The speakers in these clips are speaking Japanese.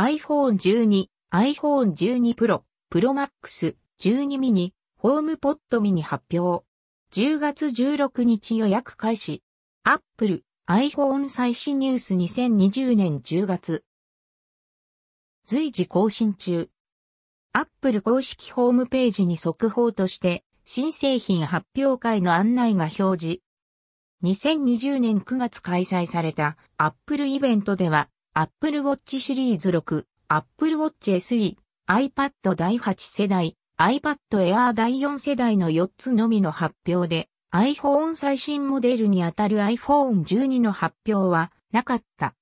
iPhone 12、iPhone 12 Pro、Pro Max、12 mini、ホームポットミニ発表。10月16日予約開始。Apple、iPhone 最新ニュース2020年10月。随時更新中。Apple 公式ホームページに速報として、新製品発表会の案内が表示。2020年9月開催された Apple イベントでは、Apple Watch シリーズ6、Apple Watch SE、iPad 第8世代、iPad Air 第4世代の4つのみの発表で、iPhone 最新モデルにあたる iPhone 12の発表はなかった。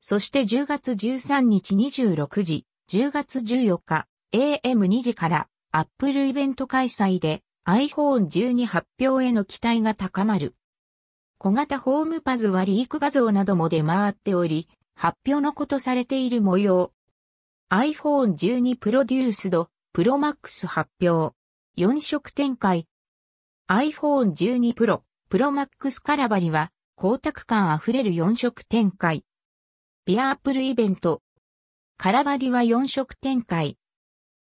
そして10月13日26時、10月14日、AM2 時から Apple イベント開催で iPhone 12発表への期待が高まる。小型ホームパズはリーク画像なども出回っており、発表のことされている模様。iPhone 12プロデュースド、プロマックス発表。4色展開。iPhone 12 Pro、プロマックスカラバリは、光沢感あふれる4色展開。ビアープルイベント。カラバリは4色展開。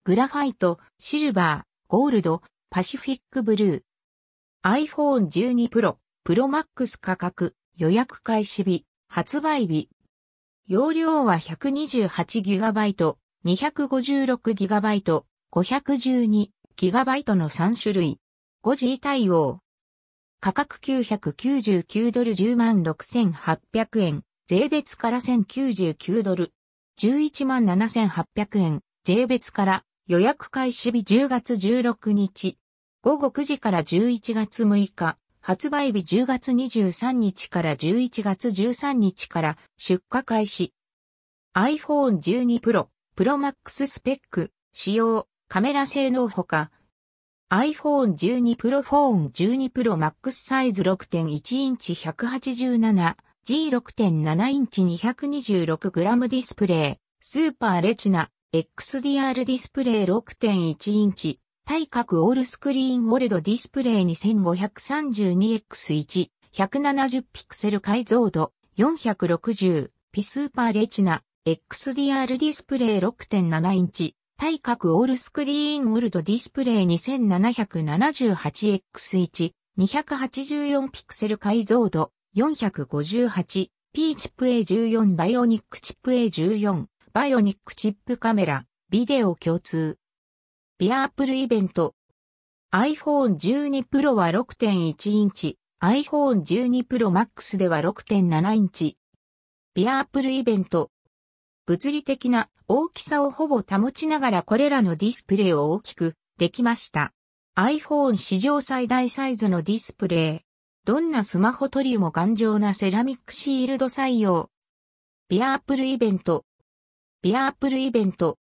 グラファイト、シルバー、ゴールド、パシフィックブルー。iPhone 12 Pro、プロマックス価格、予約開始日、発売日、容量は 128GB、256GB、512GB の3種類。5G 対応。価格999ドル10万6800円。税別から1099ドル。11万7800円。税別から予約開始日10月16日。午後9時から11月6日。発売日10月23日から11月13日から出荷開始。iPhone 12 Pro、Pro Max スペック、使用、カメラ性能ほか、iPhone 12 Pro Phone 12 Pro Max サイズ6.1インチ 187G6.7 インチ 226g ディスプレイ、スーパーレチナ、XDR ディスプレイ6.1インチ、対角オールスクリーンウォルドディスプレイ 2532X1、170ピクセル解像度、460、ピスーパーレチナ、XDR ディスプレイ6.7インチ、対角オールスクリーンウォルドディスプレイ 2778X1、284ピクセル解像度、458、P チップ A14 バイオニックチップ A14、バイオニックチップカメラ、ビデオ共通。ビアープルイベント。iPhone 12 Pro は6.1インチ、iPhone 12 Pro Max では6.7インチ。ビアープルイベント。物理的な大きさをほぼ保ちながらこれらのディスプレイを大きくできました。iPhone 史上最大サイズのディスプレイ。どんなスマホトリも頑丈なセラミックシールド採用。ビアープルイベント。ビアープルイベント。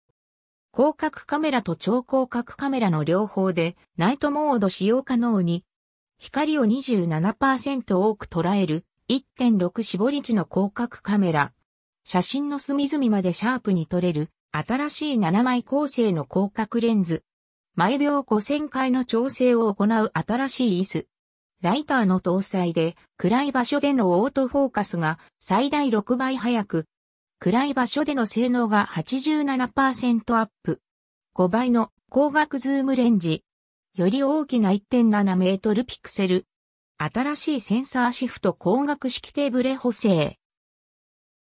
広角カメラと超広角カメラの両方でナイトモード使用可能に、光を27%多く捉える1.6絞り値の広角カメラ。写真の隅々までシャープに撮れる新しい7枚構成の広角レンズ。毎秒5000回の調整を行う新しい椅子。ライターの搭載で暗い場所でのオートフォーカスが最大6倍速く暗い場所での性能が87%アップ。5倍の光学ズームレンジ。より大きな1.7メートルピクセル。新しいセンサーシフト光学式テーブレ補正。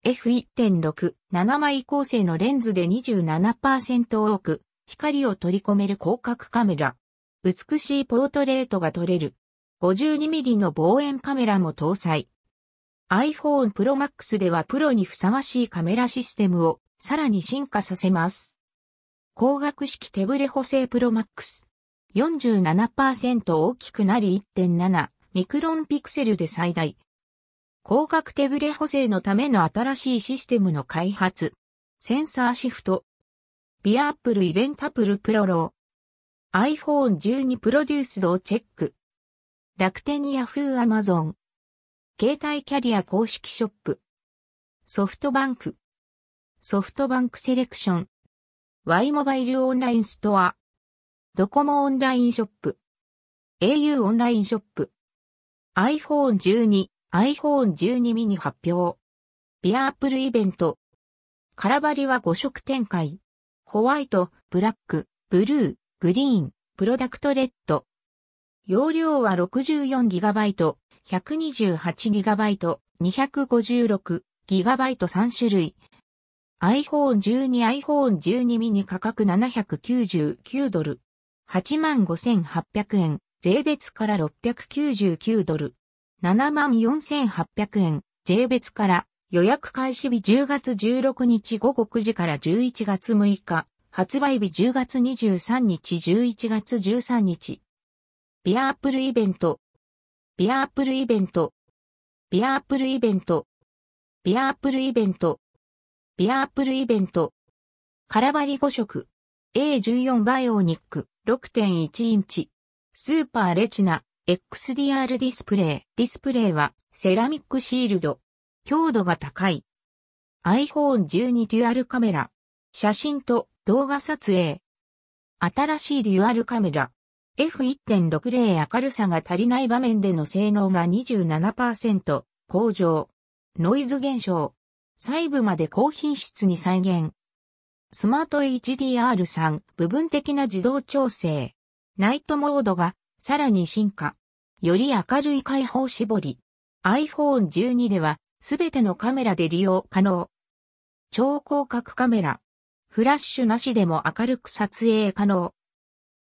F1.6、7枚構成のレンズで27%多く、光を取り込める広角カメラ。美しいポートレートが撮れる。52mm の望遠カメラも搭載。iPhone Pro Max ではプロにふさわしいカメラシステムをさらに進化させます。光学式手ブレ補正 Pro Max。47%大きくなり1.7ミクロンピクセルで最大。光学手ブレ補正のための新しいシステムの開発。センサーシフト。ビアアップルイベンタプルプロロー。iPhone 12プロデュースドをチェック。楽天ヤフーアマゾン。携帯キャリア公式ショップ。ソフトバンク。ソフトバンクセレクション。Y モバイルオンラインストア。ドコモオンラインショップ。au オンラインショップ。iPhone 12、iPhone 12 mini 発表。ビアアップルイベント。カラバリは5色展開。ホワイト、ブラック、ブルー、グリーン、プロダクトレッド。容量は 64GB、128GB、256GB3 種類。iPhone 12 iPhone 12 mini 価格799ドル。85,800円。税別から699ドル。74,800円。税別から予約開始日10月16日午後9時から11月6日。発売日10月23日11月13日。ビアアップルイベント。ビアアップルイベント。ビアアップルイベント。ビアアップルイベント。ビアアップルイベント。カラバリ5色。A14 バイオニック6.1インチ。スーパーレチナ XDR ディスプレイ。ディスプレイはセラミックシールド。強度が高い。iPhone 12デュアルカメラ。写真と動画撮影。新しいデュアルカメラ。F1.60 明るさが足りない場面での性能が27%向上。ノイズ減少。細部まで高品質に再現。スマート HDR3 部分的な自動調整。ナイトモードがさらに進化。より明るい開放絞り。iPhone 12ではすべてのカメラで利用可能。超広角カメラ。フラッシュなしでも明るく撮影可能。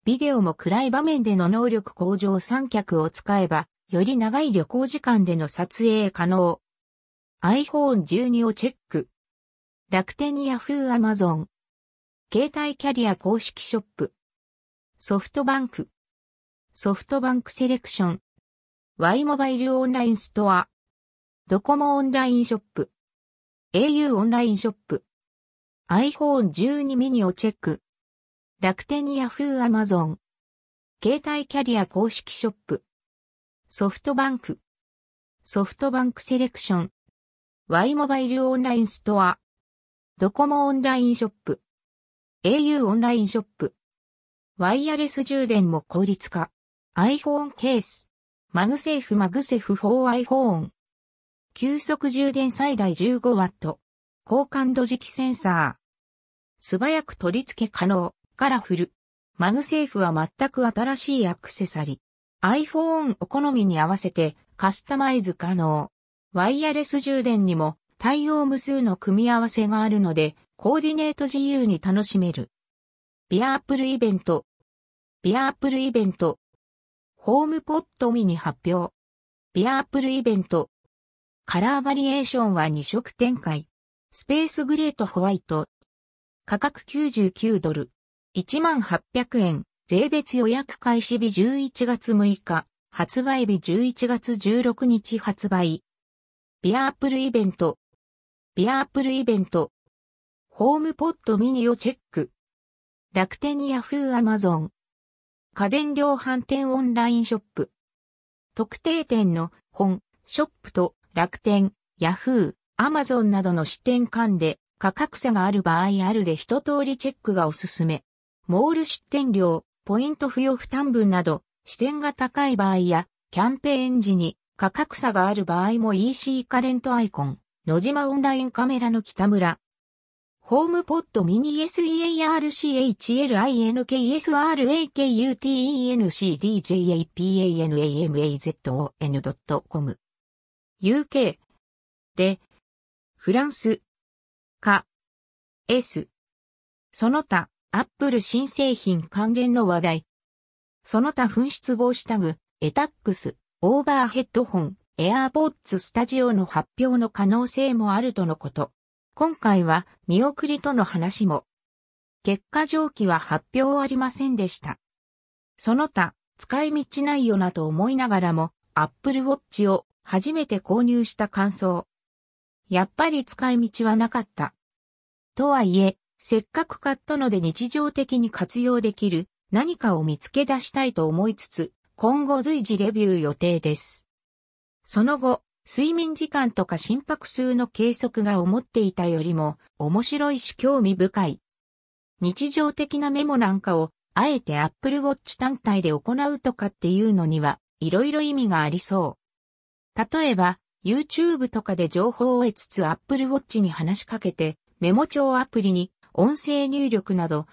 ビデオも暗い場面での能力向上三脚を使えば、より長い旅行時間での撮影可能。iPhone 12をチェック。楽天ヤフーアマゾン。携帯キャリア公式ショップ。ソフトバンク。ソフトバンクセレクション。Y モバイルオンラインストア。ドコモオンラインショップ。au オンラインショップ。iPhone 12 mini をチェック。楽天ヤフーアマゾン。携帯キャリア公式ショップ。ソフトバンク。ソフトバンクセレクション。Y モバイルオンラインストア。ドコモオンラインショップ。au オンラインショップ。ワイヤレス充電も効率化。iPhone ケース。 MagSafe MagSafe for iPhone。急速充電最大 15W。高感度磁気センサー。素早く取り付け可能、カラフル。 MagSafe は全く新しいアクセサリー。iPhone お好みに合わせてカスタマイズ可能。ワイヤレス充電にも対応無数の組み合わせがあるので、コーディネート自由に楽しめる。ビアアップルイベント。ビアアップルイベント。ホームポットミニ発表。ビアアップルイベント。カラーバリエーションは2色展開。スペースグレートホワイト。価格99ドル。1800円。税別予約開始日11月6日。発売日11月16日発売。ビアアップルイベント。ビアアップルイベント。ホームポットミニをチェック。楽天ヤフーアマゾン。家電量販店オンラインショップ。特定店の本、ショップと楽天、ヤフー、アマゾンなどの支店間で価格差がある場合あるで一通りチェックがおすすめ。モール出店料、ポイント付与負担分など、支店が高い場合や、キャンペーン時に価格差がある場合も EC カレントアイコン、野島オンラインカメラの北村。ホームポットミニ SEARCHLINKSRAKUTENCDJAPANAMAZON.com UK で、フランス、か、S、その他、アップル新製品関連の話題。その他紛失防止タグ、エタックス、オーバーヘッドホン、エアーポッツスタジオの発表の可能性もあるとのこと。今回は見送りとの話も。結果上記は発表ありませんでした。その他、使い道ないよなと思いながらも、Apple Watch を初めて購入した感想。やっぱり使い道はなかった。とはいえ、せっかく買ったので日常的に活用できる何かを見つけ出したいと思いつつ、今後随時レビュー予定です。その後、睡眠時間とか心拍数の計測が思っていたよりも面白いし興味深い。日常的なメモなんかをあえて Apple Watch 単体で行うとかっていうのにはいろいろ意味がありそう。例えば、YouTube とかで情報を得つつ Apple Watch に話しかけて、メモ帳アプリに音声入力など